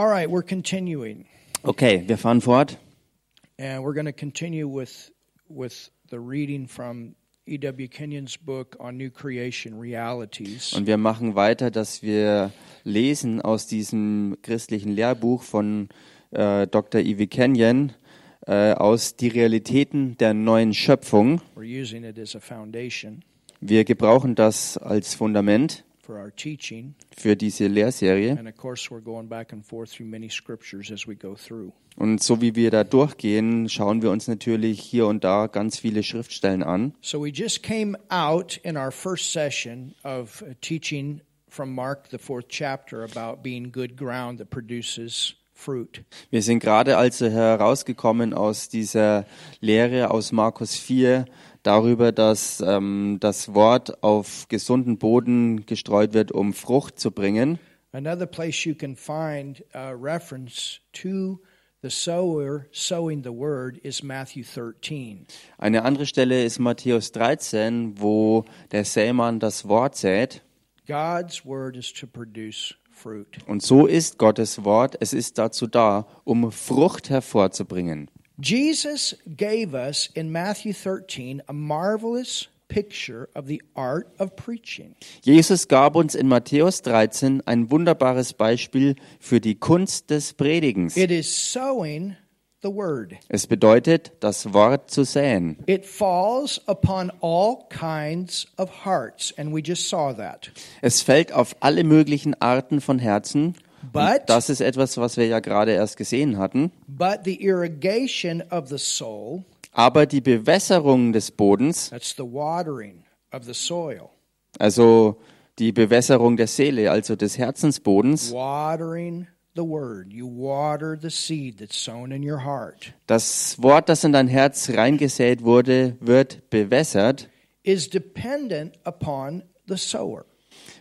All right, we're continuing, Okay, wir fahren fort. and we're going to continue with with the reading from E.W. Kenyon's book on New Creation Realities. Und wir machen weiter, dass wir lesen aus diesem christlichen Lehrbuch von äh, Dr. Ivy Kenyon äh, aus die Realitäten der neuen Schöpfung. We're using it as a foundation Wir gebrauchen das als Fundament für diese Lehrserie. and of course, we're going back and forth through many scriptures as we go through. Und so wie wir da durchgehen, schauen wir uns natürlich hier und da ganz viele Schriftstellen an. So we just came out in our first session of uh, teaching from Mark, the fourth chapter, about being good ground that produces fruit. Wir sind gerade also herausgekommen aus dieser Lehre aus Markus 4 darüber, dass ähm, das Wort auf gesunden Boden gestreut wird, um Frucht zu bringen. Another place you can find a reference to the sower sowing the word is Matthew 13. Eine andere Stelle ist Matthäus 13, wo der Sämann das Wort sät. God's word is to produce fruit. Und so ist Gottes Wort, es ist dazu da, um Frucht hervorzubringen. Jesus gave us in Matthew 13 a marvelous picture of the art of preaching. Jesus gab uns in Matthäus 13 ein wunderbares Beispiel für die Kunst des Predigens. It is sowing the word. Es bedeutet, das Wort zu säen. It falls upon all kinds of hearts, and we just saw that. Es fällt auf alle möglichen Arten von Herzen. But- das ist etwas, was wir ja gerade erst gesehen hatten. But the irrigation of the soul, Aber die Bewässerung des Bodens, that's the watering of the soil, also die Bewässerung der Seele, also des Herzensbodens, watering the word. You water the seed that's sown in your heart, das Wort, das in dein Herz reingesät wurde, wird bewässert. is dependent upon the sower.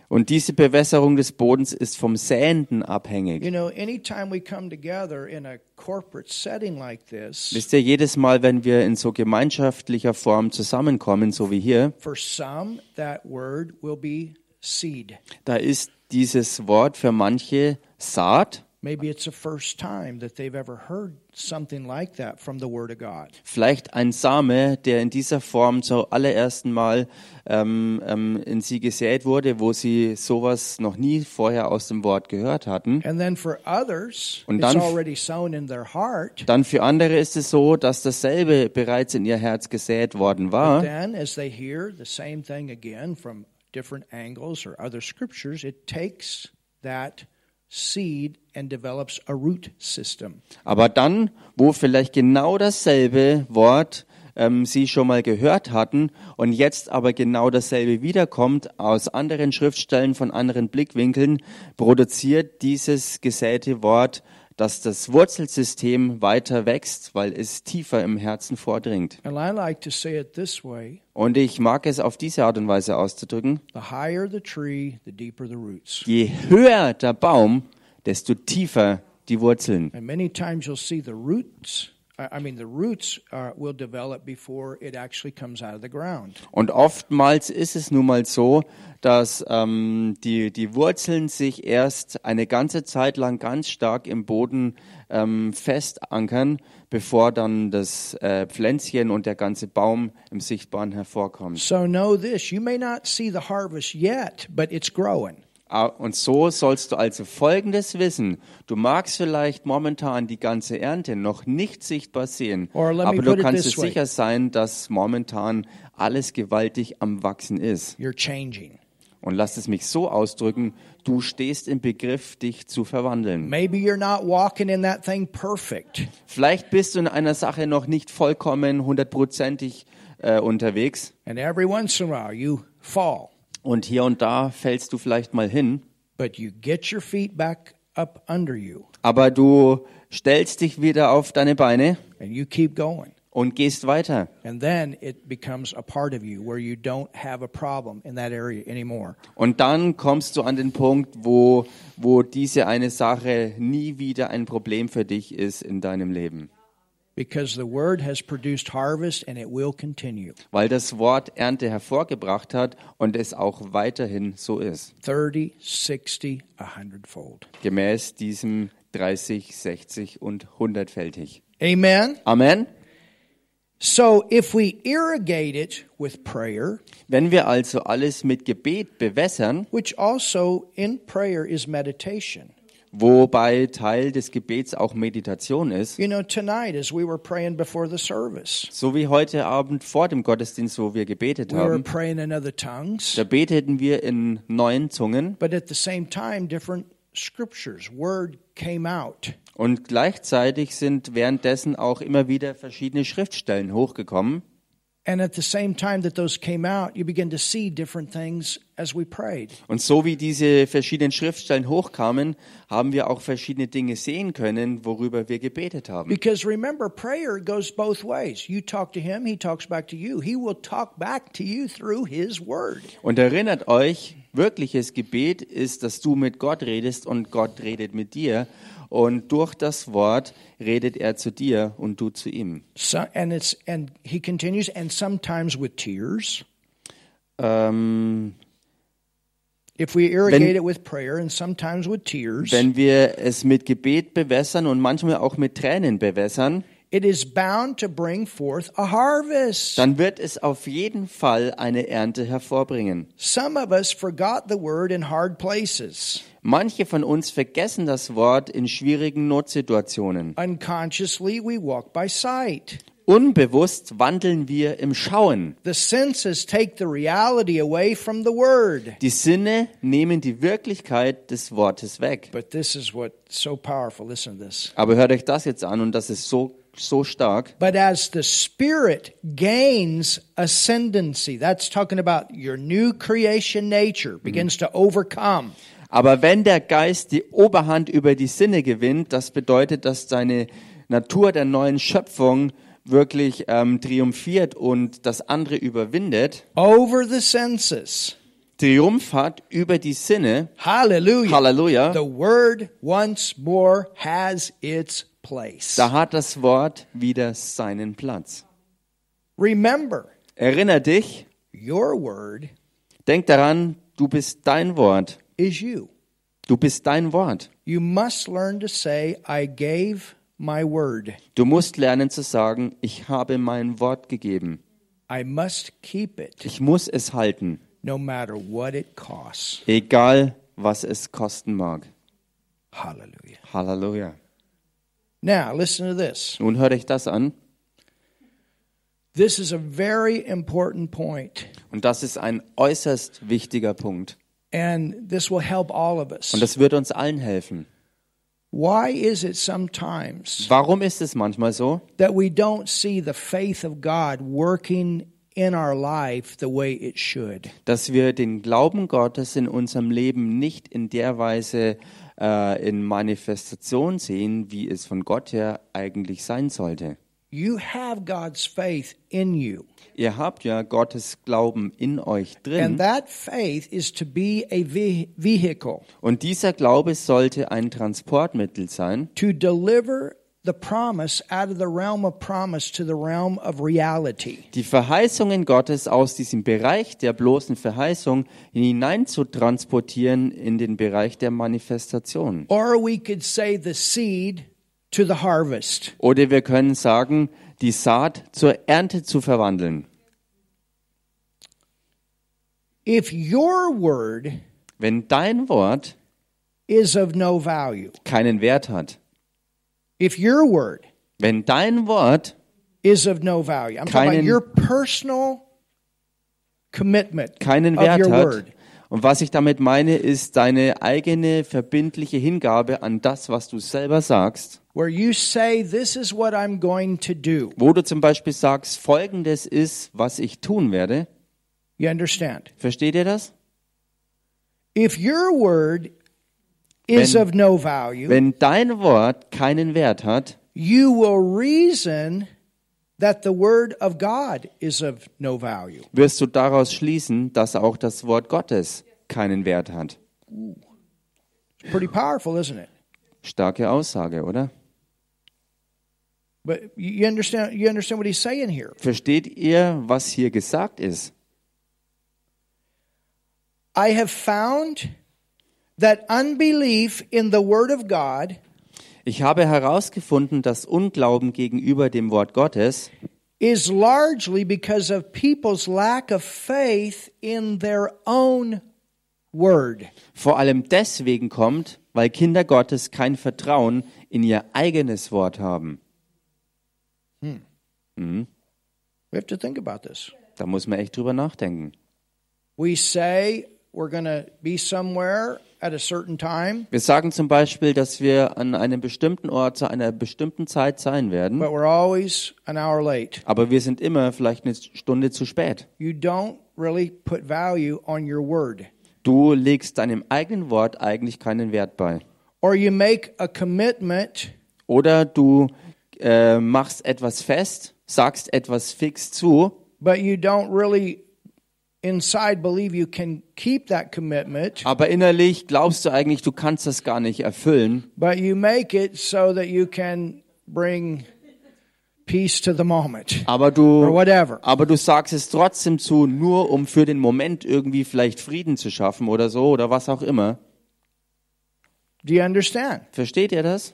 Und diese Bewässerung des Bodens ist vom Säenden abhängig. You know, anytime we come together in a corporate setting like this, Wisst ihr, jedes Mal, wenn wir in so gemeinschaftlicher Form zusammenkommen, so wie hier, for some, that word will be seed. da ist dieses Wort für manche Saat. Maybe it's the first time that they've ever heard something like that from the Word of God. Vielleicht ein Same, der in dieser Form zum allerersten Mal ähm, ähm, in sie gesät wurde, wo sie sowas noch nie vorher aus dem Wort gehört hatten. And then for others, Und it's dann- already sown in their heart. Dann für andere ist es so, dass dasselbe bereits in ihr Herz gesät worden But war. then, as they hear the same thing again from different angles or other scriptures, it takes that seed and develops a root system. Aber dann, wo vielleicht genau dasselbe Wort ähm, sie schon mal gehört hatten und jetzt aber genau dasselbe wiederkommt aus anderen Schriftstellen von anderen Blickwinkeln, produziert dieses gesäte Wort, dass das Wurzelsystem weiter wächst, weil es tiefer im Herzen vordringt. And I like to say it this way Und ich mag es auf diese Art und Weise auszudrücken. the higher the tree, the deeper the roots. Je höher der Baum, desto tiefer die Wurzeln. And many times you'll see the roots. I I mean, the roots will develop before it actually comes out of the ground. Und oftmals ist es nun mal so, dass ähm, die, die Wurzeln sich erst eine ganze Zeit lang ganz stark im Boden ähm, festankern, bevor dann das äh, Pflänzchen und der ganze Baum im Sichtbaren hervorkommt. So know this: you may not see the harvest yet, but it's growing. Und so sollst du also Folgendes wissen. Du magst vielleicht momentan die ganze Ernte noch nicht sichtbar sehen, aber du kannst dir sicher sein, dass momentan alles gewaltig am Wachsen ist. Und lass es mich so ausdrücken, du stehst im Begriff, dich zu verwandeln. Vielleicht bist du in einer Sache noch nicht vollkommen hundertprozentig äh, unterwegs and every once in a while you fall, und hier und da fällst du vielleicht mal hin, but you get your feet back up under you aber du stellst dich wieder auf deine Beine and you keep going. und gehst weiter. And then it becomes a part of you where you don't have a problem in that area anymore. Und dann kommst du an den Punkt, wo, wo diese eine Sache nie wieder ein Problem für dich ist in deinem Leben. Because the word has produced harvest and it will continue. Weil das Wort Ernte hervorgebracht hat und es auch weiterhin so ist. 30, 60, a hundredfold. Gemäß diesem 30, 60 und 100-fältig. Amen. Amen. So if we irrigate it with prayer, Wenn wir also alles mit Gebet bewässern, which also in prayer is meditation. Wobei Teil des Gebets auch Meditation ist, You know, tonight as we were praying before the service, so wie heute Abend vor dem Gottesdienst, wo wir gebetet we were haben, praying in other tongues, da beteten wir in neuen Zungen but at the same time, different scriptures, word came out. und gleichzeitig sind währenddessen auch immer wieder verschiedene Schriftstellen hochgekommen. Und so wie diese verschiedenen Schriftstellen hochkamen, haben wir auch verschiedene Dinge sehen können, worüber wir gebetet haben. Because remember, prayer goes both ways. You talk to him, he talks back to you. He will talk back to you through his word. Und erinnert euch, wirkliches Gebet ist, dass du mit Gott redest und Gott redet mit dir. Und durch das Wort redet er zu dir und du zu ihm. So, and it's and he continues, and sometimes with tears. Ähm, If we irrigate it with prayer, and sometimes with tears, wenn wir es mit Gebet bewässern und manchmal auch mit Tränen bewässern, it is bound to bring forth a harvest. dann wird es auf jeden Fall eine Ernte hervorbringen. Some of us forgot the word in hard places. Manche von uns vergessen das Wort in schwierigen Notsituationen. Unconsciously, we walk by sight. Unbewusst wandeln wir im Schauen. The senses take the reality away from the word. Die Sinne nehmen die Wirklichkeit des Wortes weg. But this is what's so powerful. Listen to this. Aber hört euch das jetzt an und das ist so, so stark. But as the Spirit gains ascendancy, that's talking about your new creation nature begins to overcome. Aber wenn der Geist die Oberhand über die Sinne gewinnt, das bedeutet, dass seine Natur der neuen Schöpfung wirklich ähm, triumphiert und das andere überwindet, Over the senses. Triumph hat über die Sinne, Hallelujah. Halleluja, The word once more has its place. da hat das Wort wieder seinen Platz. Remember, Erinner dich, your word denk daran, du bist dein Wort. Is you. Du bist dein Wort. You must learn to say, I gave my word. Du musst lernen zu sagen, ich habe mein Wort gegeben. I must keep it Ich muss es halten, no matter what it costs. egal was es kosten mag. Hallelujah. Halleluja. Now, listen to this. Nun hört euch das an. This is a very important point, Und das ist ein äußerst wichtiger Punkt. And this will help all of us. Und das wird uns allen helfen. Why is it sometimes Warum ist es manchmal so, that we don't see the faith of God working in our life the way it should? dass wir den Glauben Gottes in unserem Leben nicht in der Weise äh, in Manifestation sehen, wie es von Gott her eigentlich sein sollte? You have God's faith in you, Ihr habt ja Gottes Glauben in euch and drin. that faith is to be a ve- vehicle Und dieser Glaube sollte ein Transportmittel sein, to deliver the promise out of the realm of promise to the realm of reality. die Verheißungen Gottes aus diesem Bereich der bloßen Verheißung hinein zu transportieren in den Bereich der Manifestation. Or we could say the seed to the harvest. Oder wir können sagen, die Saat zur Ernte zu verwandeln. If your word Wenn dein Wort is of no value, keinen Wert hat, if your word wenn dein Wort is of no value, I'm talking about Keinen- your personal commitment keinen of Wert your hat, word. Und was ich damit meine, ist deine eigene verbindliche Hingabe an das, was du selber sagst, Where you say, This is what I'm going to do. wo du zum Beispiel sagst, folgendes ist, was ich tun werde. You understand? Versteht ihr das? If your word is Wenn- of no value, Wenn dein Wort keinen Wert hat, you will reason that the word of God is of no value. wirst du daraus schließen, dass auch das Wort Gottes keinen Wert hat. It's pretty powerful, isn't it? Starke Aussage, oder? But you understand you understand what he's saying here. Versteht ihr, was hier gesagt ist? I have found that unbelief in the word of God Ich habe herausgefunden, dass Unglauben gegenüber dem Wort Gottes is largely because of people's lack of faith in their own word. vor allem deswegen kommt, weil Kinder Gottes kein Vertrauen in ihr eigenes Wort haben. We have to think about this. Da muss man echt drüber nachdenken. We say we're going to be somewhere at a certain time, Wir sagen zum Beispiel, dass wir an einem bestimmten Ort zu einer bestimmten Zeit sein werden, but we're always an hour late. aber wir sind immer vielleicht eine Stunde zu spät. You don't really put value on your word. Du legst deinem eigenen Wort eigentlich keinen Wert bei. Or you make a commitment Oder du äh, machst etwas fest, sagst etwas fix zu, but you don't really inside believe you can keep that commitment, aber innerlich glaubst du eigentlich, du kannst das gar nicht erfüllen. but you make it so that you can bring peace to the moment Aber or du, whatever. aber du sagst es trotzdem zu, nur um für den Moment irgendwie vielleicht Frieden zu schaffen oder so oder was auch immer. Do you understand? Versteht ihr das?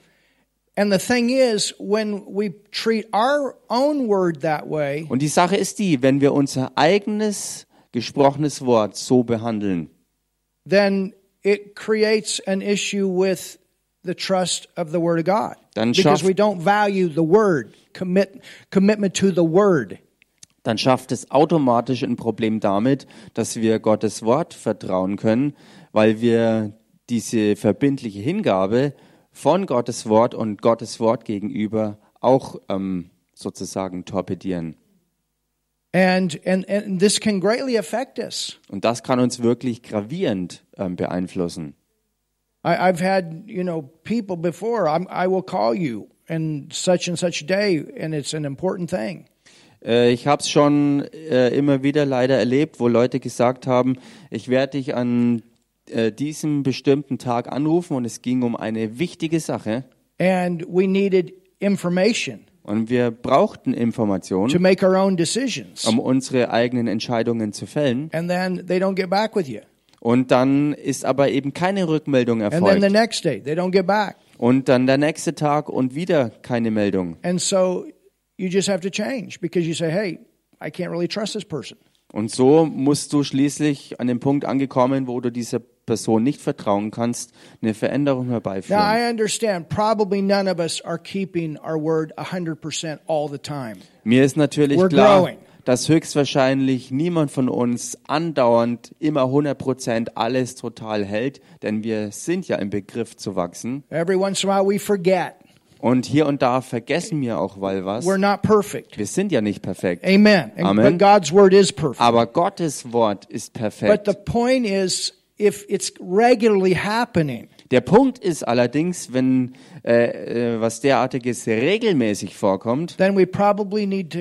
And the thing is, when we treat our own word that way, Und die Sache ist die, wenn wir unser eigenes gesprochenes Wort so behandeln, then it creates an issue with the trust of the word of God. Dann because schafft- we don't value the word, commit, commitment to the word. dann schafft es automatisch ein Problem damit, dass wir Gottes Wort vertrauen können, weil wir diese verbindliche Hingabe von Gottes Wort und Gottes Wort gegenüber auch ähm, sozusagen torpedieren. And, and, and this can greatly affect us. Und das kann uns wirklich gravierend ähm, beeinflussen. I, I've had, you know, people before, I'm, I will call you and such and such day, and it's an important thing. Äh, ich habe es schon äh, immer wieder leider erlebt, wo Leute gesagt haben, ich werde dich an äh, diesem bestimmten Tag anrufen und es ging um eine wichtige Sache And we needed information und wir brauchten to Informationen, make our own decisions. um unsere eigenen Entscheidungen zu fällen. And then they don't get back with you. Und dann ist aber eben keine Rückmeldung And then the erfolgt. next day, they don't get back. Und dann der nächste Tag und wieder keine Meldung. And so you just have to change because you say, hey, I can't really trust this person. Und so musst du schließlich an dem Punkt angekommen, wo du dieser Person nicht vertrauen kannst, eine Veränderung Now, herbeiführen. I understand probably none of us are keeping our word 100% all the time. Mir ist natürlich We're klar, growing. dass höchstwahrscheinlich niemand von uns andauernd immer 100% alles total hält, denn wir sind ja im Begriff zu wachsen. Every once in a while we forget. Und hier und da vergessen wir auch mal was. We're not perfect. Wir sind ja nicht perfekt. Amen. Amen. But God's word is perfect. Aber Gottes Wort ist But perfekt. the point is, if it's regularly happening, Der Punkt ist allerdings, wenn äh, äh, was derartiges regelmäßig vorkommt, then we probably need to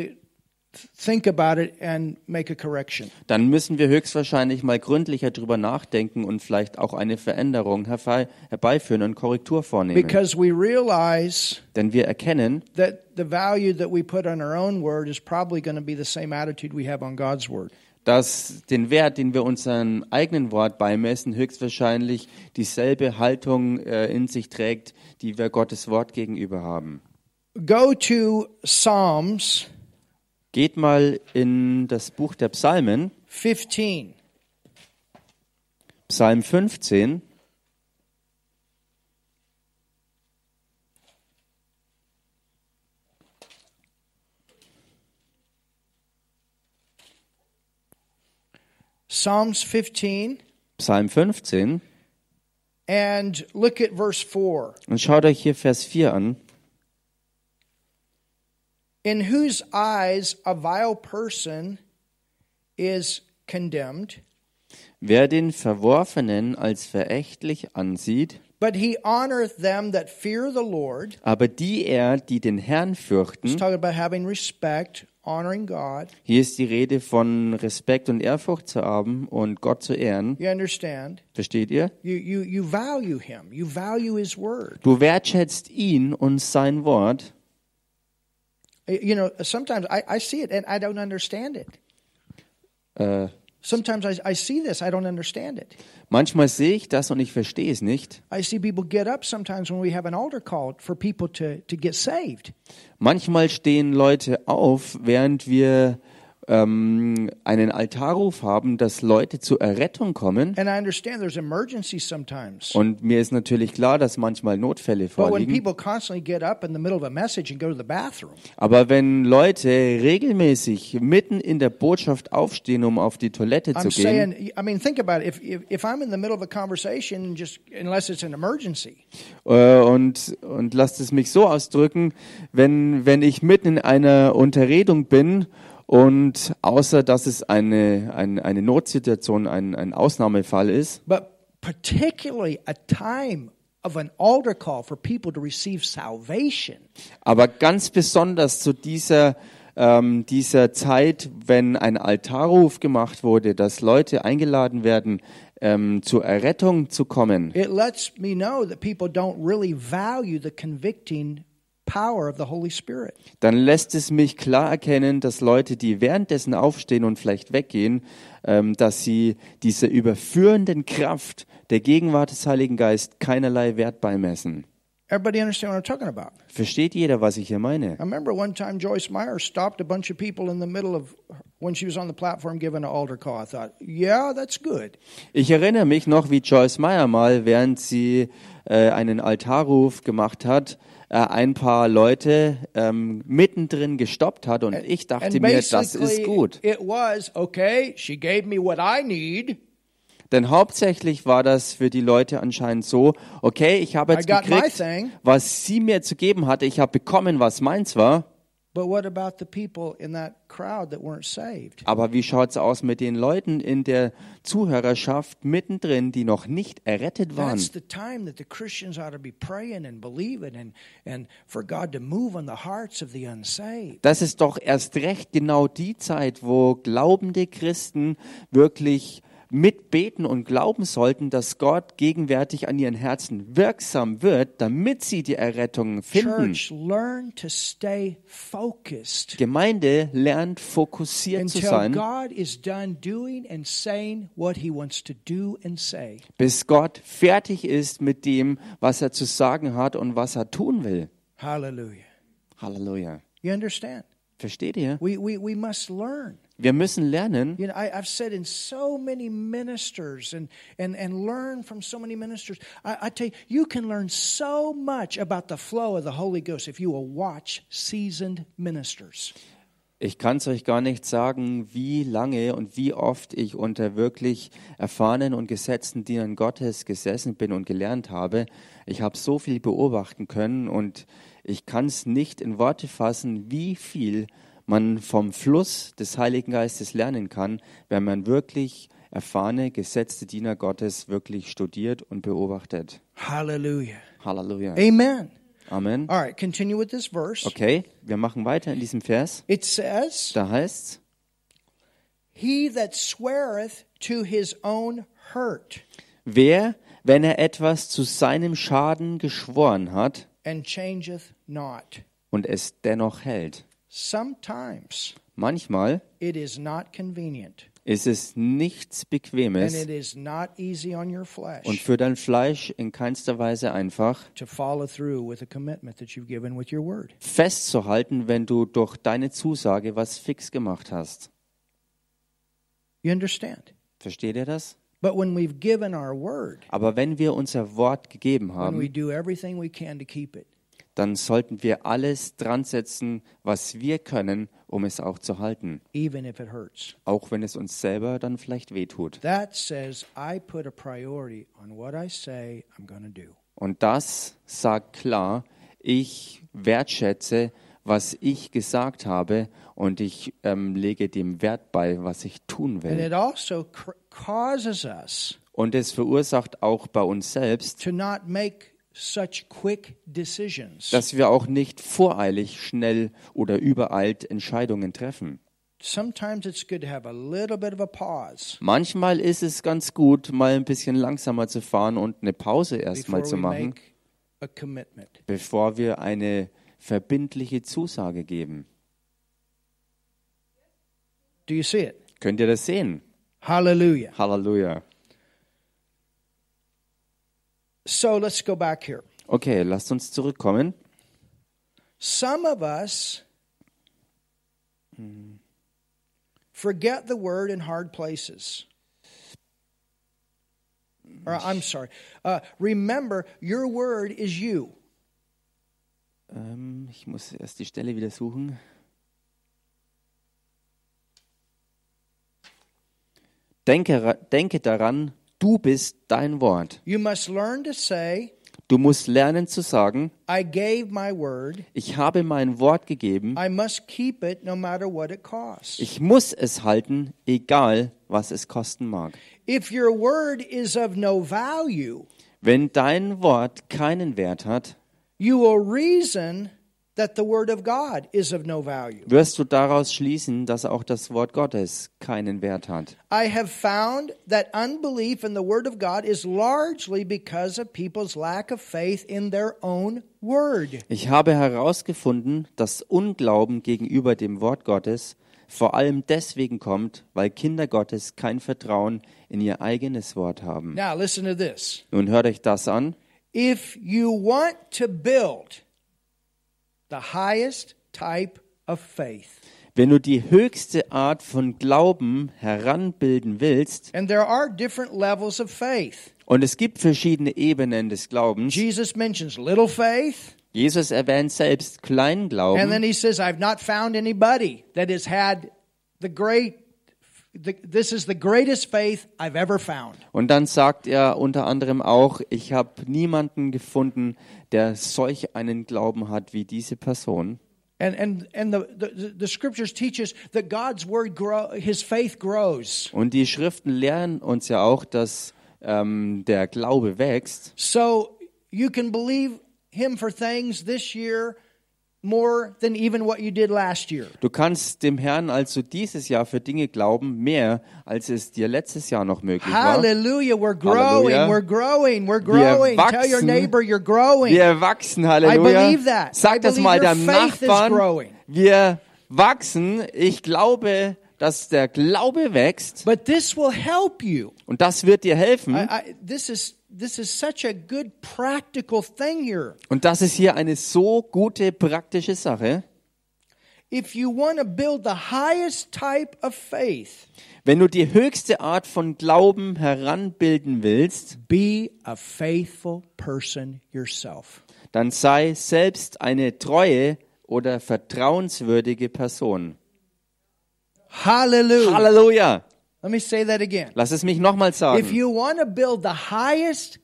think about it and make a correction. dann müssen wir höchstwahrscheinlich mal gründlicher drüber nachdenken und vielleicht auch eine Veränderung herbeiführen und Korrektur vornehmen. Because we realize Denn wir erkennen, that the value that we put on our own word is probably going to be the same attitude we have on God's word. Dass den Wert, den wir unserem eigenen Wort beimessen, höchstwahrscheinlich dieselbe Haltung äh, in sich trägt, die wir Gottes Wort gegenüber haben. Go to Psalms Geht mal in das Buch der Psalmen, 15. Psalm 15. Psalms 15 Psalm 15. and look at verse 4. Und schaut euch hier Vers 4 an. In whose eyes a vile person is condemned, Wer den Verworfenen als verächtlich ansieht, but he honoreth them that fear the Lord. aber die er, die den Herrn It's fürchten, talking about having respect. Hier ist die Rede von Respekt und Ehrfurcht zu haben und Gott zu ehren. You understand? Versteht ihr? You, you, you value him, you value his word. Du wertschätzt ihn und sein Wort. You know, sometimes I, I see it and I don't understand it. Äh, Sometimes I, I see this, I don't understand it. Manchmal sehe ich das und ich verstehe es nicht. I see people get up sometimes when we have an altar call for people to, to get saved. Manchmal stehen Leute auf, während wir ähm, einen Altarruf haben, dass Leute zur Errettung kommen. Und mir ist natürlich klar, dass manchmal Notfälle But when vorliegen. people constantly get up in the middle of a message and go to the bathroom, Aber wenn Leute regelmäßig mitten in der Botschaft aufstehen, um auf die Toilette zu gehen, Äh, und, und lasst es mich so ausdrücken, wenn, wenn ich mitten in einer Unterredung bin und außer dass es eine, eine, eine Notsituation, ein, ein Ausnahmefall ist, but particularly a time of an altar call for people to receive salvation, aber ganz besonders zu dieser, ähm, dieser Zeit, wenn ein Altarruf gemacht wurde, dass Leute eingeladen werden, ähm, zur Errettung zu kommen, it lets me know that people don't really value the convicting power of the Holy Spirit. dann lässt es mich klar erkennen, dass Leute, die währenddessen aufstehen und vielleicht weggehen, ähm, dass sie dieser überführenden Kraft der Gegenwart des Heiligen Geist keinerlei Wert beimessen. Everybody understand what I'm talking about? Versteht jeder, was ich hier meine? I remember one time Joyce Meyer stopped a bunch of people in the middle of when she was on the platform giving an altar call. I thought, yeah, that's good. Ich erinnere mich noch, wie Joyce Meyer mal, während sie äh, einen Altarruf gemacht hat, äh, ein paar Leute ähm, mittendrin gestoppt hat und ich dachte mir, das ist gut. was okay. She gave me what I need. Denn hauptsächlich war das für die Leute anscheinend so, okay, ich habe jetzt gekriegt, was sie mir zu geben hatte, ich habe bekommen, was meins war. But what about the people in that crowd that weren't saved? Aber wie schaut's aus mit den Leuten in der Zuhörerschaft mittendrin, die noch nicht errettet waren? That's the time that the Christians ought to be praying and believing and, and for God to move on the hearts of the unsaved. Das ist doch erst recht genau die Zeit, wo glaubende Christen wirklich mitbeten und glauben sollten, dass Gott gegenwärtig an ihren Herzen wirksam wird, damit sie die Errettung finden. Church, learn to stay focused Gemeinde lernt fokussiert zu until sein, God is done doing and saying what he wants to do and say. bis Gott fertig ist mit dem, was er zu sagen hat und was er tun will. Hallelujah. Halleluja. You understand? Versteht ihr? We, we, we must learn. Wir müssen lernen, You know, I, I've said in so many ministers and, and, and learn from so many ministers. I, I tell you, you can learn so much about the flow of the Holy Ghost if you will watch seasoned ministers. Ich kann es euch gar nicht sagen, wie lange und wie oft ich unter wirklich erfahrenen und gesetzten Dienern Gottes gesessen bin und gelernt habe. Ich habe so viel beobachten können und ich kann es nicht in Worte fassen, wie viel man vom Fluss des Heiligen Geistes lernen kann, wenn man wirklich erfahrene, gesetzte Diener Gottes wirklich studiert und beobachtet. Hallelujah. Halleluja. Amen. Amen. All right, continue with this verse. Okay, wir machen weiter in diesem Vers. It says, Da heißt's, He that sweareth to his own hurt Wer, wenn er etwas zu seinem Schaden geschworen hat and changeth not. und es dennoch hält, Sometimes manchmal it is not convenient ist es nichts and Bequemes it is not easy on your flesh. und für dein Fleisch in keinster Weise einfach to follow through with a commitment that you've given with your word. festzuhalten, wenn du durch deine Zusage was fix gemacht hast. You understand? Versteht ihr das? But when we've given our word, Aber wenn wir unser Wort gegeben when we haben, do everything we can to keep it, dann sollten wir alles dran setzen, was wir können, um es auch zu halten, even if it hurts. auch wenn es uns selber dann vielleicht wehtut. That says I put a priority on what I say. Und das sagt klar, ich wertschätze, was ich gesagt habe und ich ähm, lege dem Wert bei, was ich tun And will. it also cr- causes us Und es verursacht auch bei uns selbst, to not make. Dass wir auch nicht voreilig, schnell oder übereilt Entscheidungen treffen. Sometimes it's good to have a little bit of a pause Manchmal ist es ganz gut, mal ein bisschen langsamer zu fahren und eine Pause erstmal zu machen, bevor wir eine verbindliche Zusage geben. Do you see it? Könnt ihr das sehen? Hallelujah. Halleluja. So let's go back here. Okay, lasst uns zurückkommen. Some of us forget the word in hard places. Or, I'm sorry. Uh, remember, your word is you. Ähm, ich muss erst die Stelle wieder suchen. Denke, denke daran, du bist dein Wort. You must learn to say, Du musst lernen zu sagen, I gave my word. ich habe mein Wort gegeben, I must keep it no matter what it costs. ich muss es halten, egal was es kosten mag. If your word is of no value, Wenn dein Wort keinen Wert hat, you will reason that the word of God is of no value. wirst du daraus schließen, dass auch das Wort Gottes keinen Wert hat. I have found that unbelief in the Word of God is largely because of people's lack of faith in their own Word. Ich habe herausgefunden, dass Unglauben gegenüber dem Wort Gottes vor allem deswegen kommt, weil Kinder Gottes kein Vertrauen in ihr eigenes Wort haben. Now, listen to this. Nun hört euch das an. If you want to build the highest type of faith, Wenn du die höchste Art von Glauben heranbilden willst, and there are different levels of faith, und es gibt verschiedene Ebenen des Glaubens, Jesus mentions little faith, Jesus erwähnt selbst and then Kleinglauben, he says, I've not found anybody that has had the great, this is the greatest faith I've ever found. und dann sagt er unter anderem auch, ich habe niemanden gefunden, der solch einen Glauben hat wie diese Person. And and and the, the the scriptures teach us that God's word grow his faith grows. Und die Schriften lernen uns ja auch, dass ähm, der Glaube wächst. So you can believe him for things this year more than even what you did last year. Du kannst dem Herrn also dieses Jahr für Dinge glauben, mehr als es dir letztes Jahr noch möglich war. Hallelujah, we're growing, Halleluja. we're growing, we're Wir growing. Tell your wachsen. neighbor you're growing. Wir wachsen, I Halleluja. believe that. I Sag das believe mal deinem Nachbarn. Wir wachsen. Ich glaube, dass der Glaube wächst But this will help you. und das wird dir helfen. I, I, this is this is such a good practical thing here. Und das ist hier eine so gute praktische Sache. If you want to build the highest type of faith, Wenn du die höchste Art von Glauben heranbilden willst, Be a faithful person yourself. dann sei selbst eine treue oder vertrauenswürdige Person. Hallelujah. Halleluja! Let me say that again. Lass es mich nochmal If sagen. you want to build the highest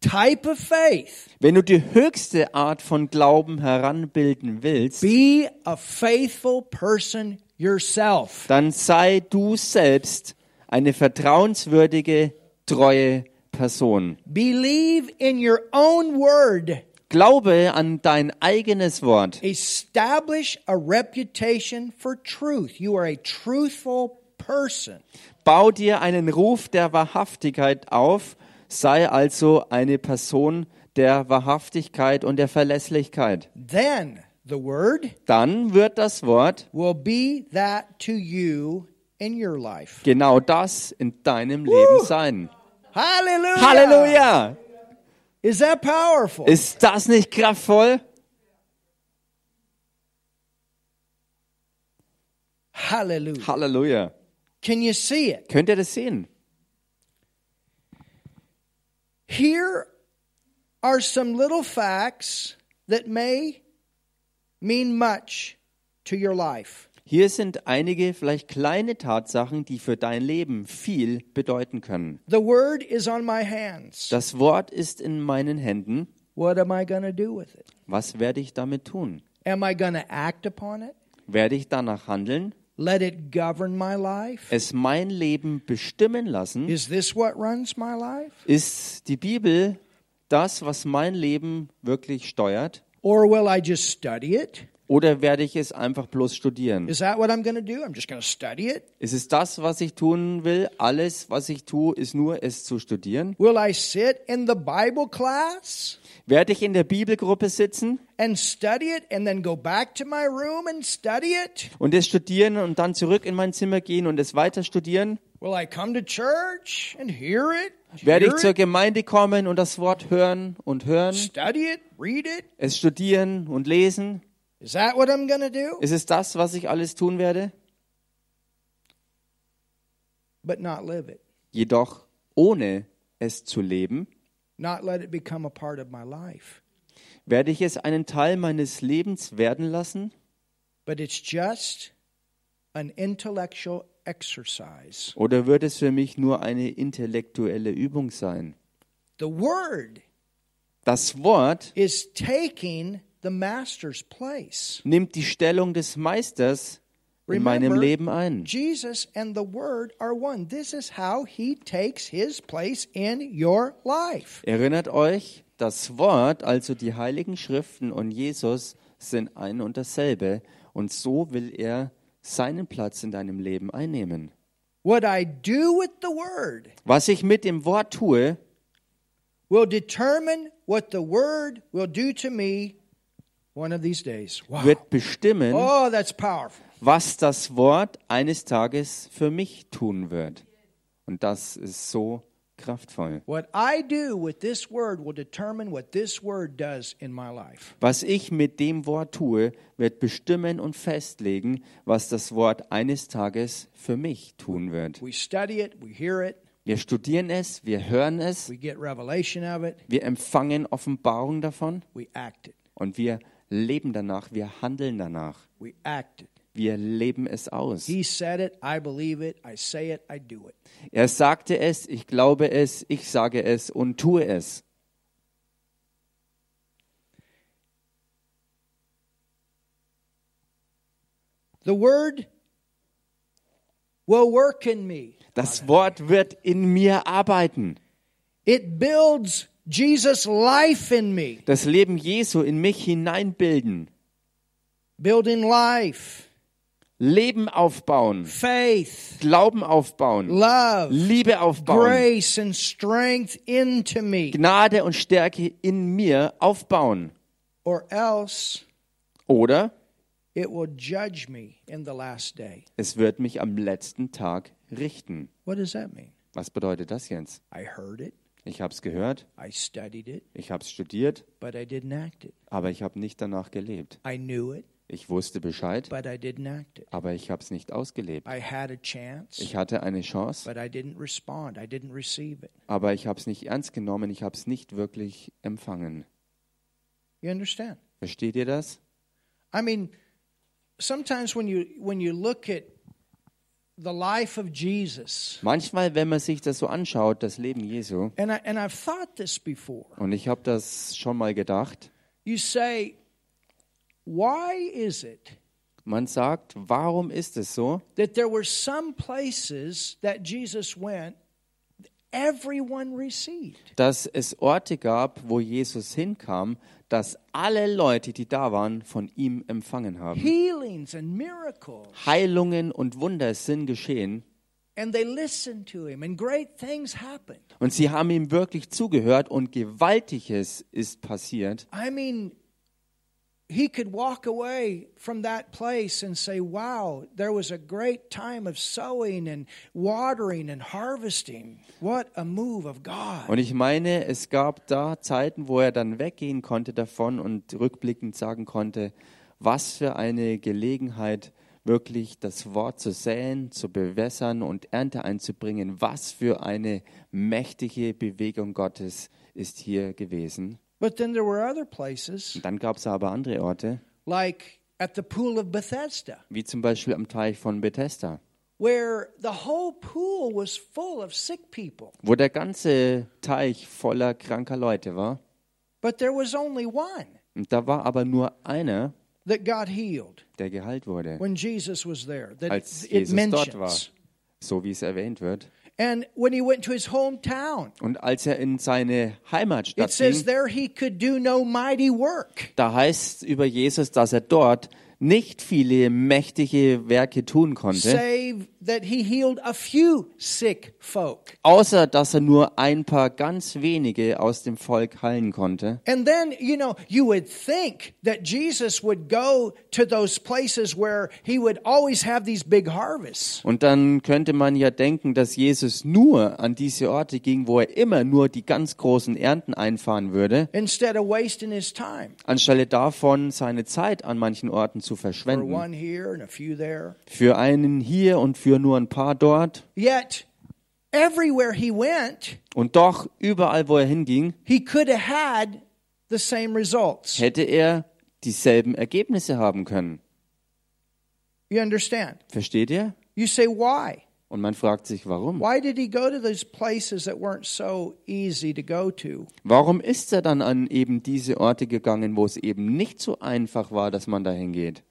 type of faith, Wenn du die höchste Art von Glauben heranbilden willst, be a faithful person yourself. dann sei du selbst eine vertrauenswürdige, treue Person. Believe in your own word. Glaube an dein eigenes Wort. Establish a reputation for truth. You are a truthful person. Bau dir einen Ruf der Wahrhaftigkeit auf, sei also eine Person der Wahrhaftigkeit und der Verlässlichkeit. Then the word Dann wird das Wort will be that to you in your life. genau das in deinem Leben sein. Hallelujah. Halleluja! Is that powerful? Ist das nicht kraftvoll? Hallelujah. Halleluja! Can you see it? Könnt ihr das sehen? Here are some little facts that may mean much to your life. Hier sind einige vielleicht kleine Tatsachen, die für dein Leben viel bedeuten können. The word is on my hands. Das Wort ist in meinen Händen. What am I going to do with it? Was werde ich damit tun? Am I going to act upon it? Werde ich danach handeln? Let it govern my life? Es mein Leben bestimmen lassen? Is this what runs my life? Ist die Bibel das, was mein Leben wirklich steuert? Or will I just study it? Oder werde ich es einfach bloß studieren? Is that what I'm going to do? I'm just going to study it? Ist es das, was ich tun will? Alles, was ich tue, ist nur es zu studieren? Will I sit in the Bible class Werde ich in der Bibelgruppe sitzen und es studieren und dann zurück in mein Zimmer gehen und es weiter studieren? Werde ich zur Gemeinde kommen und das Wort hören und hören, es studieren und lesen? Ist es das, was ich alles tun werde? Jedoch ohne es zu leben, Not let it become a part of my life. werde ich es einen Teil meines Lebens werden lassen? But it's just an intellectual exercise. Oder wird es für mich nur eine intellektuelle Übung sein? The word Das Wort is taking the master's place. nimmt die Stellung des Meisters in meinem Leben ein. Jesus and the Word are one. This is how he takes his place in your life. Erinnert euch, das Wort, also die heiligen Schriften und Jesus sind ein und dasselbe. Und so will er seinen Platz in deinem Leben einnehmen. What I do with the Word Was ich mit dem Wort tue, will determine what the Word will do to me one of these days. Wow. wird bestimmen, Oh, that's powerful. Was das Wort eines Tages für mich tun wird. Und das ist so kraftvoll. What I do with this Word will determine what this Word does in my life. Was ich mit dem Wort tue, wird bestimmen und festlegen, was das Wort eines Tages für mich tun wird. We study it, we hear it, Wir studieren es, wir hören es, we get revelation of it, wir empfangen Offenbarung davon we act it. und wir leben danach, wir handeln danach. We act it. Wir leben es aus. He said it, I believe it, I say it, I do it. Er sagte es, ich glaube es, ich sage es und tue es. The word will work in me. Das Wort wird in mir arbeiten. It builds Jesus' life in me. Das Leben Jesu in mich hineinbilden. Building life, Leben aufbauen. faith, Glauben aufbauen. love, Liebe aufbauen. grace, and strength into me. Gnade und Stärke in mir aufbauen. Or else Oder it will judge me in the last day. es wird mich am letzten Tag richten. What does that mean? Was bedeutet das jetzt? I heard it, Ich habe es gehört, I studied it, ich habe es studiert, but I didn't act it. aber ich habe nicht danach gelebt. I knew it, Ich wusste Bescheid, aber ich habe es nicht ausgelebt. Chance, Ich hatte eine Chance, respond. Aber ich habe es nicht ernst genommen, ich habe es nicht wirklich empfangen. Versteht ihr das? I mean, sometimes when you when you look at the life of Jesus, Manchmal, wenn man sich das so anschaut, das Leben Jesu, and I and I've thought this before. und ich habe das schon mal gedacht, You say, why is it man sagt, warum ist es so, that there were some places that Jesus went, everyone received? dass es Orte gab, wo Jesus hinkam, dass alle Leute, die da waren, von ihm empfangen haben. Healings and miracles. Heilungen und Wunder sind geschehen And they listened to him, and great things happened. und sie haben ihm wirklich zugehört und Gewaltiges ist passiert. I mean, he could walk away from that place and say, Wow, there was a great time of sowing and watering and harvesting. What a move of God. Und ich meine, es gab da Zeiten, wo er dann weggehen konnte davon und rückblickend sagen konnte, was für eine Gelegenheit, wirklich das Wort zu säen, zu bewässern und Ernte einzubringen. Was für eine mächtige Bewegung Gottes ist hier gewesen. But then there were other places, Und dann gab es aber andere Orte, like at the pool of Bethesda, wie zum Beispiel am Teich von Bethesda, where the whole pool was full of sick people, wo der ganze Teich voller kranker Leute war. but there was only one Und da war aber nur einer, that got healed der geheilt wurde, when Jesus was there. That als it Jesus dort war, so wie es erwähnt wird. And when he went to his hometown, Und als er in seine Heimatstadt ging, there he could do no mighty work. da heißt es über Jesus, dass er dort nicht viele mächtige Werke tun konnte, außer dass er nur ein paar ganz wenige aus dem Volk heilen konnte. And then, you know, you would think that Jesus would go to those places where he would always have these big harvests. Und dann könnte man ja denken, dass Jesus nur an diese Orte ging, wo er immer nur die ganz großen Ernten einfahren würde, anstelle davon seine Zeit an manchen Orten zu for verschwenden. one here and a few there. Für einen hier und für nur ein paar dort. Yet, everywhere he went, Und doch, überall, wo er hinging, he could have had the same results. hätte er dieselben Ergebnisse haben können. You understand? Versteht ihr? You say, why? Und man fragt sich, warum? Warum ist er dann an eben diese Orte gegangen, wo es eben nicht so einfach war, dass man dahin geht?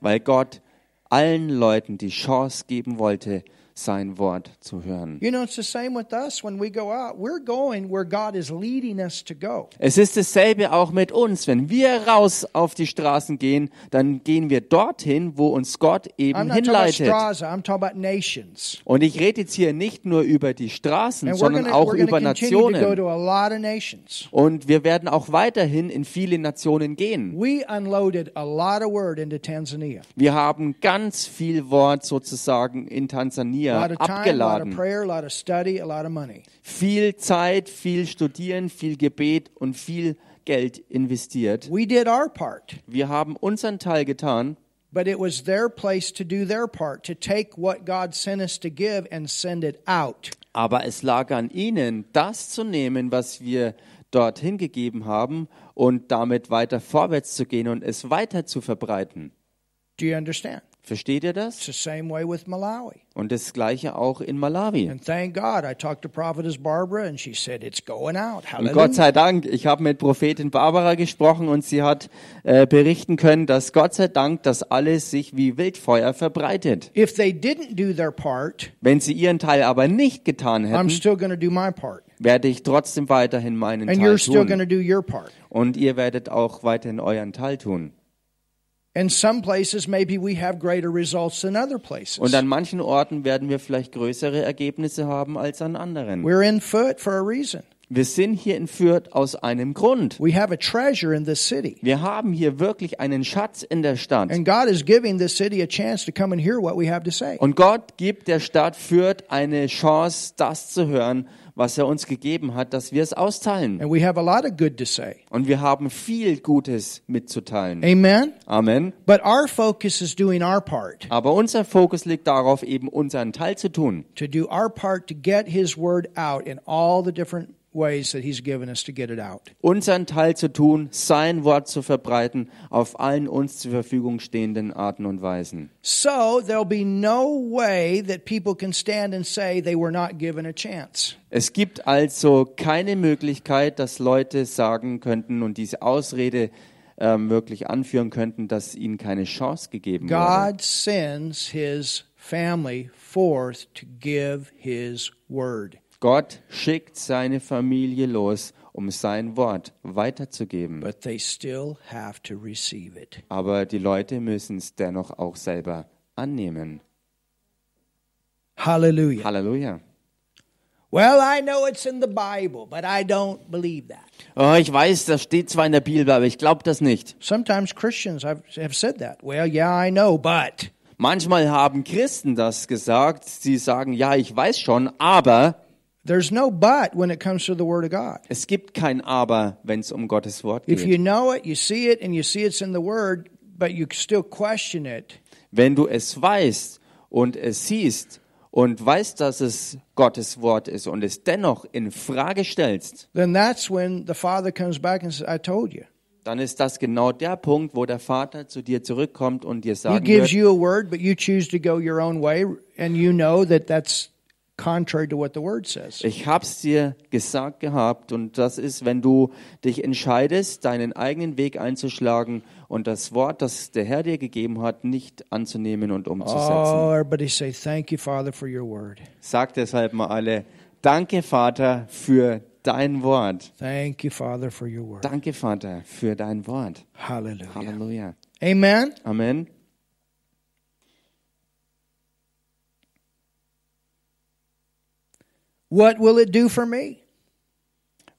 Weil Gott allen Leuten die Chance geben wollte, sein Wort zu hören. You know, it's the same with us when we go out. We're going where God is leading us to go. Es ist dasselbe auch mit uns. Wenn wir raus auf die Straßen gehen, dann gehen wir dorthin, wo uns Gott eben hinleitet. Und ich rede jetzt hier nicht nur über die Straßen, sondern auch über to Nationen. to a lot of nations. Und wir werden auch weiterhin in viele Nationen gehen. Wir haben ganz viel Wort sozusagen in Tansania lot of time, a lot of abgeladen. prayer, a lot of study, a lot of money. Viel Zeit, viel Studieren, viel Gebet und viel Geld investiert. We did our part, Wir haben unseren Teil getan, but it was their place to do their part, to take what God sent us to give and send it out. aber es lag an ihnen, das zu nehmen, was wir dorthin gegeben haben und damit weiter vorwärts zu gehen und es weiter zu verbreiten. Do you understand? Versteht ihr das? the same way with Malawi. Und das gleiche auch in Malawi. Und Gott sei Dank, ich habe mit Prophetin Barbara gesprochen und sie hat äh, berichten können, dass Gott sei Dank das alles sich wie Wildfeuer verbreitet. If they didn't do their part, Wenn sie ihren Teil aber nicht getan I'm hätten, still going to do my part, werde ich trotzdem weiterhin meinen and Teil tun. do your part. Und ihr werdet auch weiterhin euren Teil tun. Und an manchen Orten werden wir vielleicht größere Ergebnisse haben als an anderen. We're in foot for a reason. Wir sind hier in Fürth aus einem Grund. We have a treasure in this city. Wir haben hier wirklich einen Schatz in der Stadt. And God is giving this city a chance to come and hear what we have to say. Und Gott gibt der Stadt Fürth eine Chance, das zu hören, was er uns gegeben hat, dass wir es austeilen. And we have a lot of good to say. Und wir haben viel Gutes mitzuteilen. Amen. Amen. But our focus is doing our part, Aber unser Fokus liegt darauf, eben unseren Teil zu tun. to do our part to get His word out in all the different ways that He's given us to get it out. Unseren Teil zu tun, sein Wort zu verbreiten, auf allen uns zur Verfügung stehenden Arten und Weisen. So there'll be no way that people can stand and say they were not given a chance. Es gibt also keine Möglichkeit, dass Leute sagen könnten und diese Ausrede ähm, wirklich anführen könnten, dass ihnen keine Chance gegeben wurde. God sends His family forth to give His word. Gott schickt seine Familie los, um sein Wort weiterzugeben. But they still have to receive it. Aber die Leute müssen es dennoch auch selber annehmen. Hallelujah. Halleluja. Well, I know it's in the Bible, but I don't believe that. Oh, ich weiß, das steht zwar in der Bibel, aber ich glaube das nicht. Sometimes Christians have, have said that. Well, yeah, I know, but. Manchmal haben Christen das gesagt. Sie sagen, ja, ich weiß schon, aber There's no but when it comes to the Word of God. es gibt kein Aber, wenn es um Gottes Wort If you geht. know it, you see it, and you see it's in the Word, but you still question it, Wenn du es weißt und es siehst und weißt, dass es Gottes Wort ist und es dennoch in Frage stellst, then that's when the Father comes back and says, I told you. dann ist das genau der Punkt, wo der Vater zu dir zurückkommt und dir He sagen gives wird, you a word, but you choose to go your own way, and you know that that's contrary to what the Word says. ich hab's dir gesagt gehabt und das ist, wenn du dich entscheidest, deinen eigenen Weg einzuschlagen und das Wort, das der Herr dir gegeben hat, nicht anzunehmen und umzusetzen. Oh, everybody say, Thank you, Father, for your word. Sagt deshalb mal alle, danke Vater für dein Wort. Thank you, Father, for your word. Danke, Vater, für dein Wort. Hallelujah. Halleluja. Amen. Amen. What will it do for me?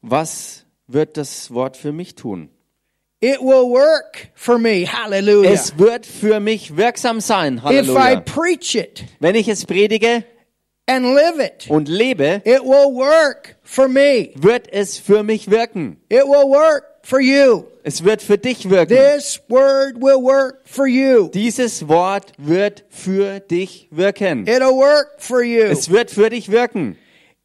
Was wird das Wort für mich tun? It will work for me. Hallelujah. Es wird für mich wirksam sein. If I Halleluja. preach it Wenn ich es predige and live it, und lebe, it will work for me. wird es für mich wirken. It will work for you. Es wird für dich wirken. This word will work for you. Dieses Wort wird für dich wirken. It'll work for you. Es wird für dich wirken.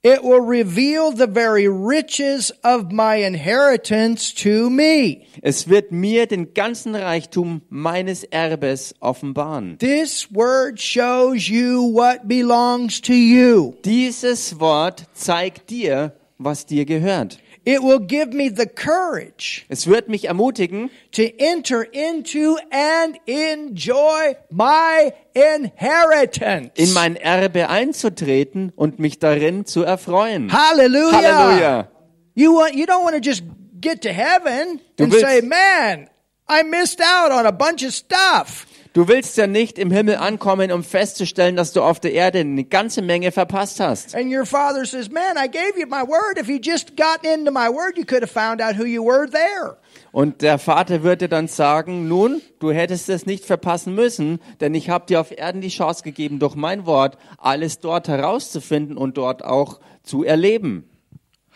It will reveal the very riches of my inheritance to me. Es wird mir den ganzen Reichtum meines Erbes offenbaren. This word shows you what belongs to you. Dieses Wort zeigt dir, was dir gehört. It will give me the courage Es wird mich ermutigen, to enter into and enjoy my inheritance. in mein Erbe einzutreten und mich darin zu erfreuen. Hallelujah. Halleluja. You want you don't want to just get to heaven Du and willst- say, "Man, I missed out on a bunch of stuff." Du willst ja nicht im Himmel ankommen, um festzustellen, dass du auf der Erde eine ganze Menge verpasst hast. And your father says, "Man, I gave you my word. If you just gotten into my word, you could have found out who you were there." Und der Vater würde dann sagen, nun, du hättest es nicht verpassen müssen, denn ich habe dir auf Erden die Chance gegeben, durch mein Wort alles dort herauszufinden und dort auch zu erleben.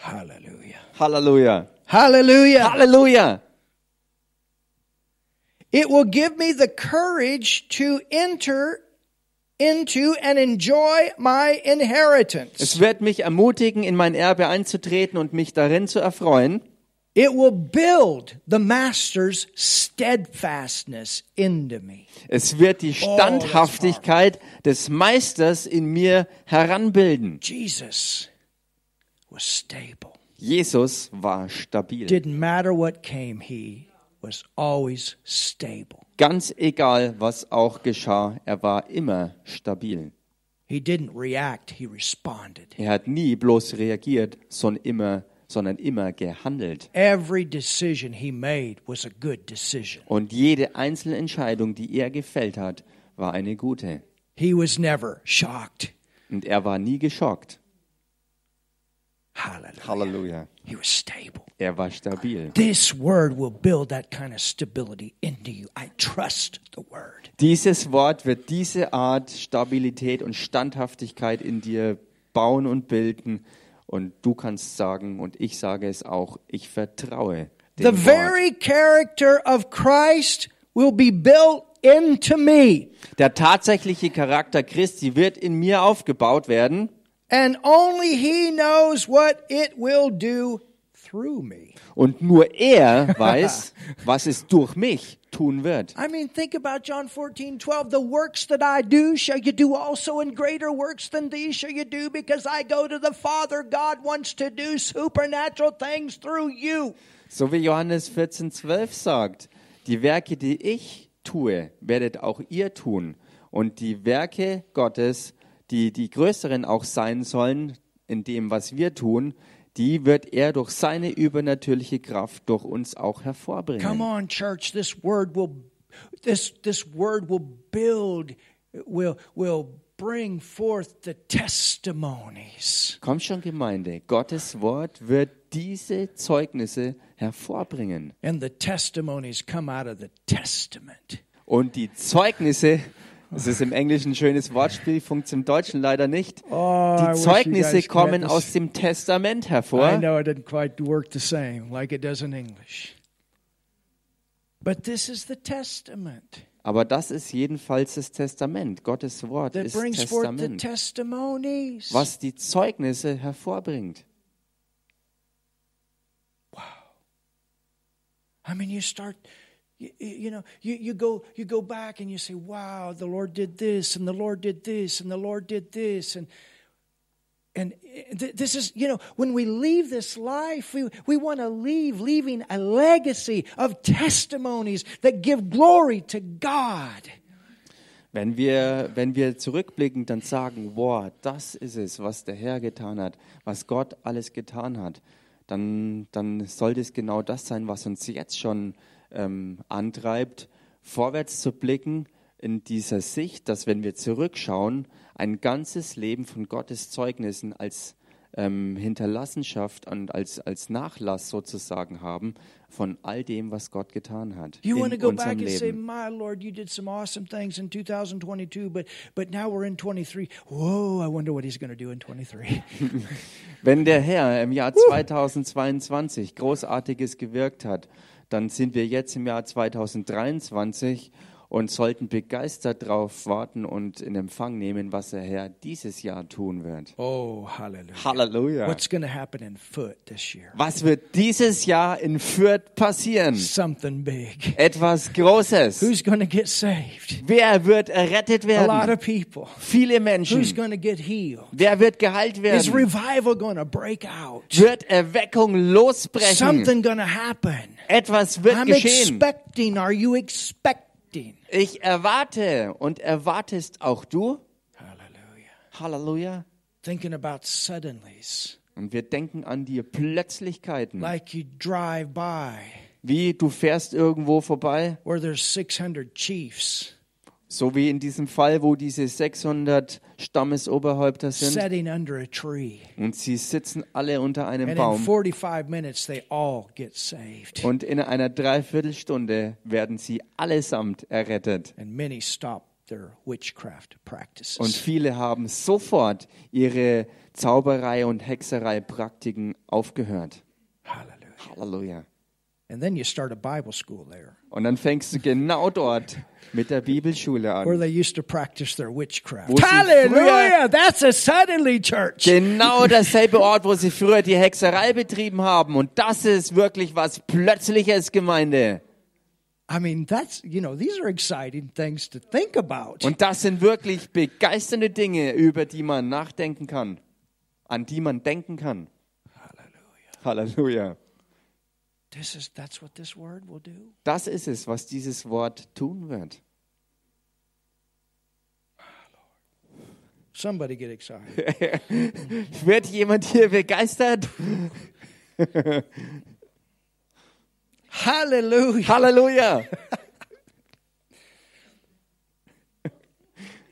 Hallelujah. Halleluja. Hallelujah. Halleluja. It will give me the courage to enter into and enjoy my inheritance. Es wird mich ermutigen, in mein Erbe einzutreten und mich darin zu erfreuen. It will build the master's steadfastness into me. Es wird die Standhaftigkeit des Meisters in mir heranbilden. Jesus was stable. Jesus war stabil. Didn't matter what came, he was always stable. Ganz egal, was auch geschah, er war immer stabil. He didn't react, he responded. Er hat nie bloß reagiert, sondern immer, sondern immer gehandelt. Every decision he made was a good decision. Und jede einzelne Entscheidung, die er gefällt hat, war eine gute. He was never shocked. Und er war nie geschockt. Hallelujah. Halleluja. He was stable. Er war stabil. This word will build that kind of stability into you. I trust the word. Dieses Wort wird diese Art Stabilität und Standhaftigkeit in dir bauen und bilden. Und du kannst sagen, und ich sage es auch, ich vertraue The dem Wort. very character of Christ will be built into me. Der tatsächliche Charakter Christi wird in mir aufgebaut werden. And only he knows what it will do. Und nur er weiß, was es durch mich tun wird. I mean, think about John 14, 12. The works that I do shall you do also, and greater works than these shall you do, because I go to the Father. God wants to do supernatural things through you. So wie Johannes 14, 12 sagt, die Werke, die ich tue, werdet auch ihr tun. Und die Werke Gottes, die die größeren auch sein sollen, in dem, was wir tun, die wird er durch seine übernatürliche Kraft durch uns auch Come hervorbringen. on, church. This word will, this this word will build, will will bring forth the testimonies. Komm schon, Gemeinde, Gottes Wort wird diese Zeugnisse hervorbringen. And the testimonies come out of the testament. Und die Zeugnisse, das ist im Englischen ein schönes Wortspiel, funktioniert im Deutschen leider nicht. Oh, I Die Zeugnisse kommen aus dem Testament I hervor. know it doesn't quite work the same like it does in English. But this is the testament Aber das ist jedenfalls das Testament. Gottes Wort ist Testament, was die Zeugnisse hervorbringt. I mean, you start, you, you know, you, you go you go back and you say, "Wow, the Lord did this, and the Lord did this, and the Lord did this," and and th- this is, you know, when we leave this life, we, we want to leave, leaving a legacy of testimonies that give glory to God. Wenn wir, wenn wir zurückblicken, dann sagen, boah, das ist es, was der Herr getan hat, was Gott alles getan hat. dann, dann sollte es genau das sein, was uns jetzt schon ähm, antreibt, vorwärts zu blicken in dieser Sicht, dass wenn wir zurückschauen, ein ganzes Leben von Gottes Zeugnissen als ähm, Hinterlassenschaft und als, als Nachlass sozusagen haben von all dem, was Gott getan hat You want to in go unserem back and say, Leben. My Lord, you did some awesome things in 2022, but, but now we're in 23. Whoa, I wonder what he's going to do in 23. Wenn der Herr im Jahr 2022 Großartiges gewirkt hat, dann sind wir jetzt im Jahr 2023 und sollten begeistert darauf warten und in Empfang nehmen, was der Herr dieses Jahr tun wird. oh, hallelujah. Halleluja. What's going to happen in Foot this year? Was wird dieses Jahr in Fürth passieren? Something big. Etwas Großes. Who's going to get saved? Wer wird errettet A lot werden? of people. Viele Who's Menschen. going to get healed? Wer wird geheilt Is werden? revival going to break out? Wird Erweckung losbrechen? Something going to happen. Etwas wird I'm geschehen. expecting. Are you expecting? Ich erwarte und erwartest auch du? Hallelujah. Halleluja. Thinking about suddenlies, Und wir denken an die Plötzlichkeiten. like you drive by Wie du fährst irgendwo vorbei, where there's 600 chiefs so wie in diesem Fall, wo diese 600 Stammesoberhäupter sind sitting under a tree. und sie sitzen alle unter einem Baum 45 minutes, they all get saved. und in einer Dreiviertelstunde werden sie allesamt errettet. And many stop their witchcraft Und viele haben sofort ihre Zauberei und Hexerei Praktiken aufgehört. Hallelujah. Halleluja. Und dann fängst du genau dort mit der Bibelschule where an. they used to practice their witchcraft. Hallelujah! That's a suddenly church. Genau derselbe Ort, wo sie früher die Hexerei betrieben haben. Und das ist wirklich was Plötzliches, Gemeinde. I mean, that's, you know, these are exciting things to think about. Und das sind wirklich begeisternde Dinge, über die man nachdenken kann. An die man denken kann. Hallelujah. Halleluja. Das ist es, was dieses Wort tun wird. Somebody get excited. Wird jemand hier begeistert? Hallelujah. Halleluja.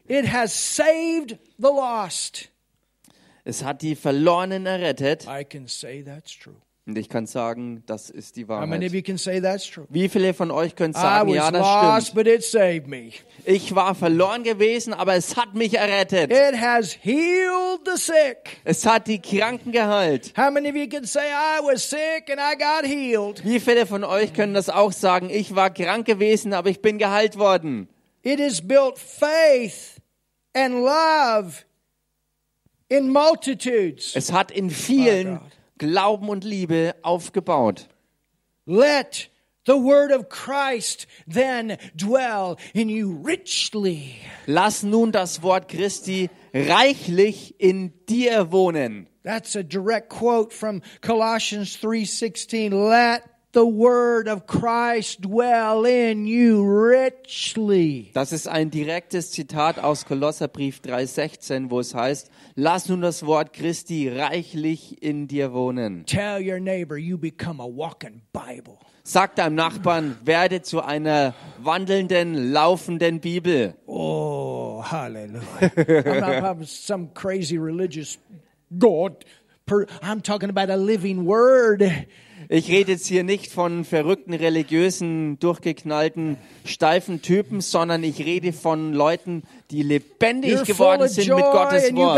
It has saved the lost. Es hat die Verlorenen errettet. I can say that's true. Und ich kann sagen, das ist die How many of Wahrheit. you can say that's true? Wie viele von euch können sagen, ja, das stimmt. Ich war verloren gewesen, aber es hat mich errettet. It has healed the sick. Es hat die Kranken geheilt. How many of you can say, I was sick and I got healed? Wie viele von euch können das auch sagen? Ich war krank gewesen, aber ich bin geheilt worden. It has built faith and love in multitudes. Es hat in vielen God. Glauben und Liebe aufgebaut. Let the word of Christ then dwell in you richly. Lass nun das Wort Christi reichlich in dir wohnen. That's a direct quote from Colossians 3:16. Let the word of Christ dwell in you richly. Das ist ein direktes Zitat aus Kolosserbrief 3,16, wo es heißt, lass nun das Wort Christi reichlich in dir wohnen. Tell your neighbor you become a walking Bible. Sag deinem Nachbarn, werde zu einer wandelnden, laufenden Bibel. Oh, hallelujah. I'm not I'm some crazy religious God. I'm talking about a living word. Ich rede jetzt hier nicht von verrückten, religiösen, durchgeknallten, steifen Typen, sondern ich rede von Leuten, die lebendig You're geworden sind mit Gottes Wort.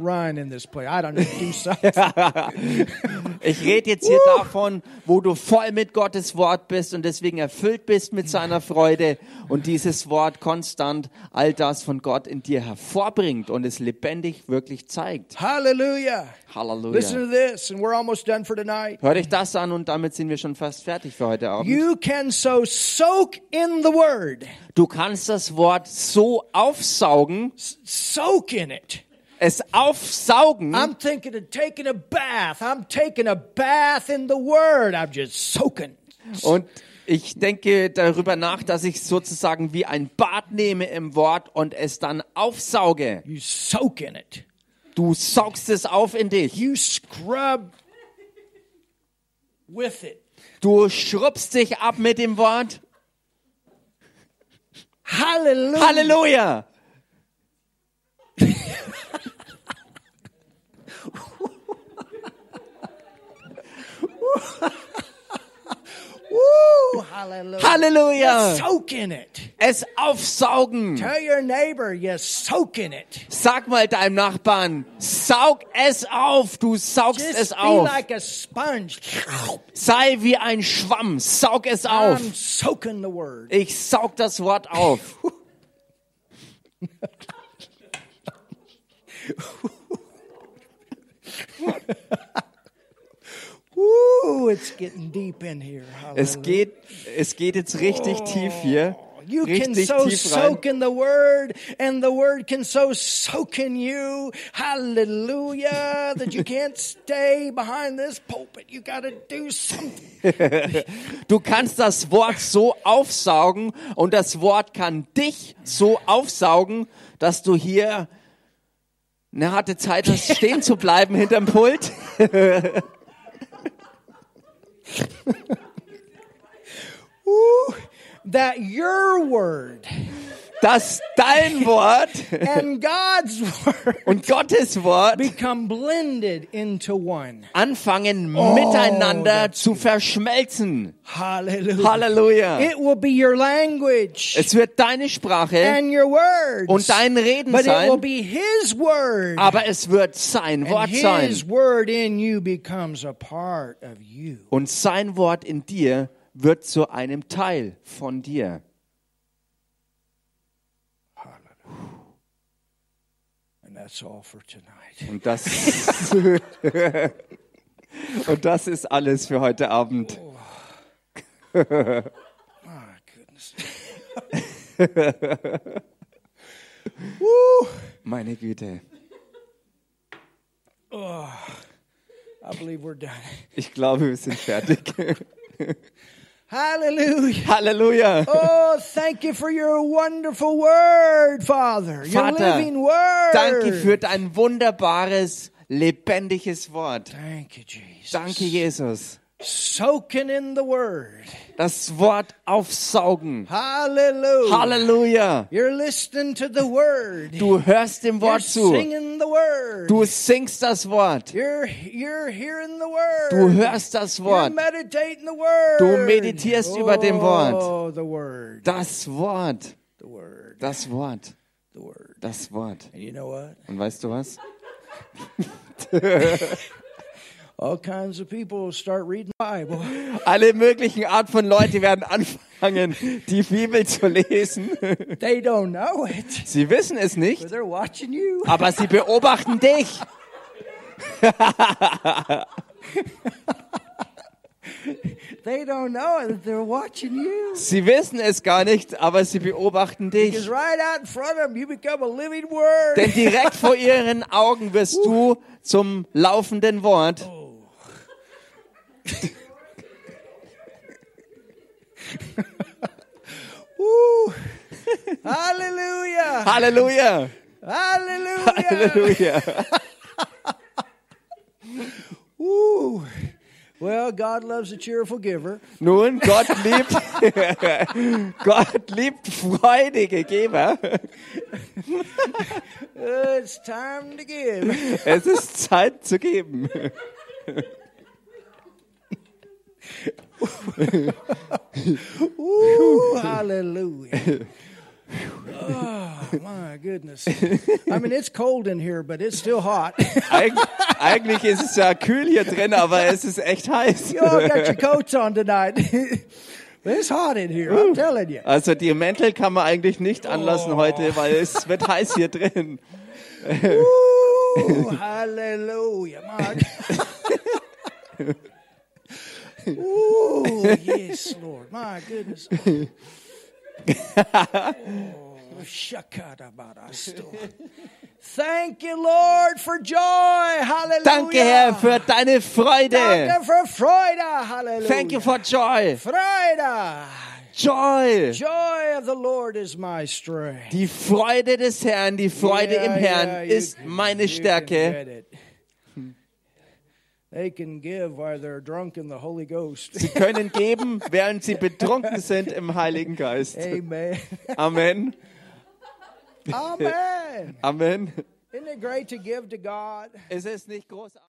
Run in this place. I don't know. Do something. Ich rede jetzt hier davon, wo du voll mit Gottes Wort bist und deswegen erfüllt bist mit seiner Freude und dieses Wort konstant all das von Gott in dir hervorbringt und es lebendig wirklich zeigt. Hallelujah. Listen Halleluja. to this, and we're almost done for tonight. Hör dich das an und damit sind wir schon fast fertig für heute Abend. You can so soak in the word, Du kannst das Wort so aufsaugen, soak in it. Es aufsaugen. I'm thinking of taking a bath. I'm taking a bath in the word. I'm just soaking. Und Ich denke darüber nach, dass ich sozusagen wie ein Bad nehme im Wort und es dann aufsauge. You soak in it. Du saugst es auf in dich. You scrub with it. Du schrubbst dich ab mit dem Wort. Hallelujah. Halleluja! Woo, hallelujah. Halleluja! Soak in it. Es aufsaugen. Tell your neighbor you soak in it. Sag mal deinem Nachbarn, saug es auf, du saugst Just es be auf. like a sponge. Sei wie ein Schwamm, saug es auf. I'm soaking the word. Ich saug das Wort auf. Woo, it's getting deep in here. Es geht, es geht jetzt richtig tief hier. You can so soak in the word, and the word can so soak in you. Hallelujah. that you can't stay behind this pulpit. You got to do something. Du kannst das Wort so aufsaugen und das Wort kann dich so aufsaugen, dass du hier eine harte Zeit hast, stehen zu bleiben hinterm Pult. Woo, that your word Dass dein Wort and God's word und Gottes Wort become blended into one. anfangen Oh, miteinander zu verschmelzen. Hallelujah. Halleluja. It will be your language Es wird deine Sprache and your words. und dein Reden but it will sein, be His word. aber es wird sein and Wort His sein. word in you becomes a part of you. Und sein Wort in dir wird zu einem Teil von dir. And that's all for tonight. Und das, und das ist alles für heute Abend. My goodness. Meine Güte. I believe we're done. Ich glaube, wir sind fertig. Hallelujah. Halleluja. Oh, thank you for your wonderful word, Father. Your Vater, living word. Danke für dein wunderbares, lebendiges Wort. Thank you, Jesus. Danke, Jesus. Soaking in the word. Das Wort aufsaugen. Hallelujah. Halleluja. You're listening to the word. Du hörst dem Wort You're Wort zu. singing the word. Du singst das Wort. You're, you're hearing the word. Du hörst das Wort. You're Wort. meditating the word. Du meditierst über dem oh, Wort. Oh, the word. Das Wort. The word. Das Wort. The word. Das Wort. And you know what? Und weißt du was? Alle möglichen Art von Leute werden anfangen, die Bibel zu lesen. They don't know it, Sie wissen es but nicht, they're watching you. aber sie beobachten dich. They don't know that they're watching you. Sie wissen es gar nicht, aber sie beobachten Because dich. right out in front of them, you become a living word. Denn direkt vor ihren Augen wirst du zum laufenden Wort. Woo. Hallelujah. Hallelujah! Hallelujah. Halleluja! Woo. Well, God loves a cheerful giver. Nun, Gott liebt, Gott liebt freudige Geber. It's time to give. Es ist Zeit zu geben. Woo. Hallelujah. Oh, my goodness. I mean, it's cold in here, but it's still hot. Eig eigentlich ist es ja kühl hier drin, aber es ist echt heiß. You all got your coats on tonight. it's hot in here, I'm telling you. Also die Mäntel kann man eigentlich nicht anlassen heute, weil es wird heiß hier drin. Ooh, hallelujah. My Ooh, yes, Lord. My goodness. Oh. Thank you, Lord, for joy. Hallelujah. Danke, Herr, für deine Freude. Danke für Freude. Hallelujah. Thank you for joy. Freude. Joy. Joy of the Lord is my strength. Die Freude des Herrn, die Freude Yeah, im Herrn yeah, ist meine Stärke. They can give while they're drunk in the Holy Ghost. Sie können geben, während sie betrunken sind im Heiligen Geist. Amen. Amen. Amen. Amen. Isn't it great to give to God? Es ist nicht großartig.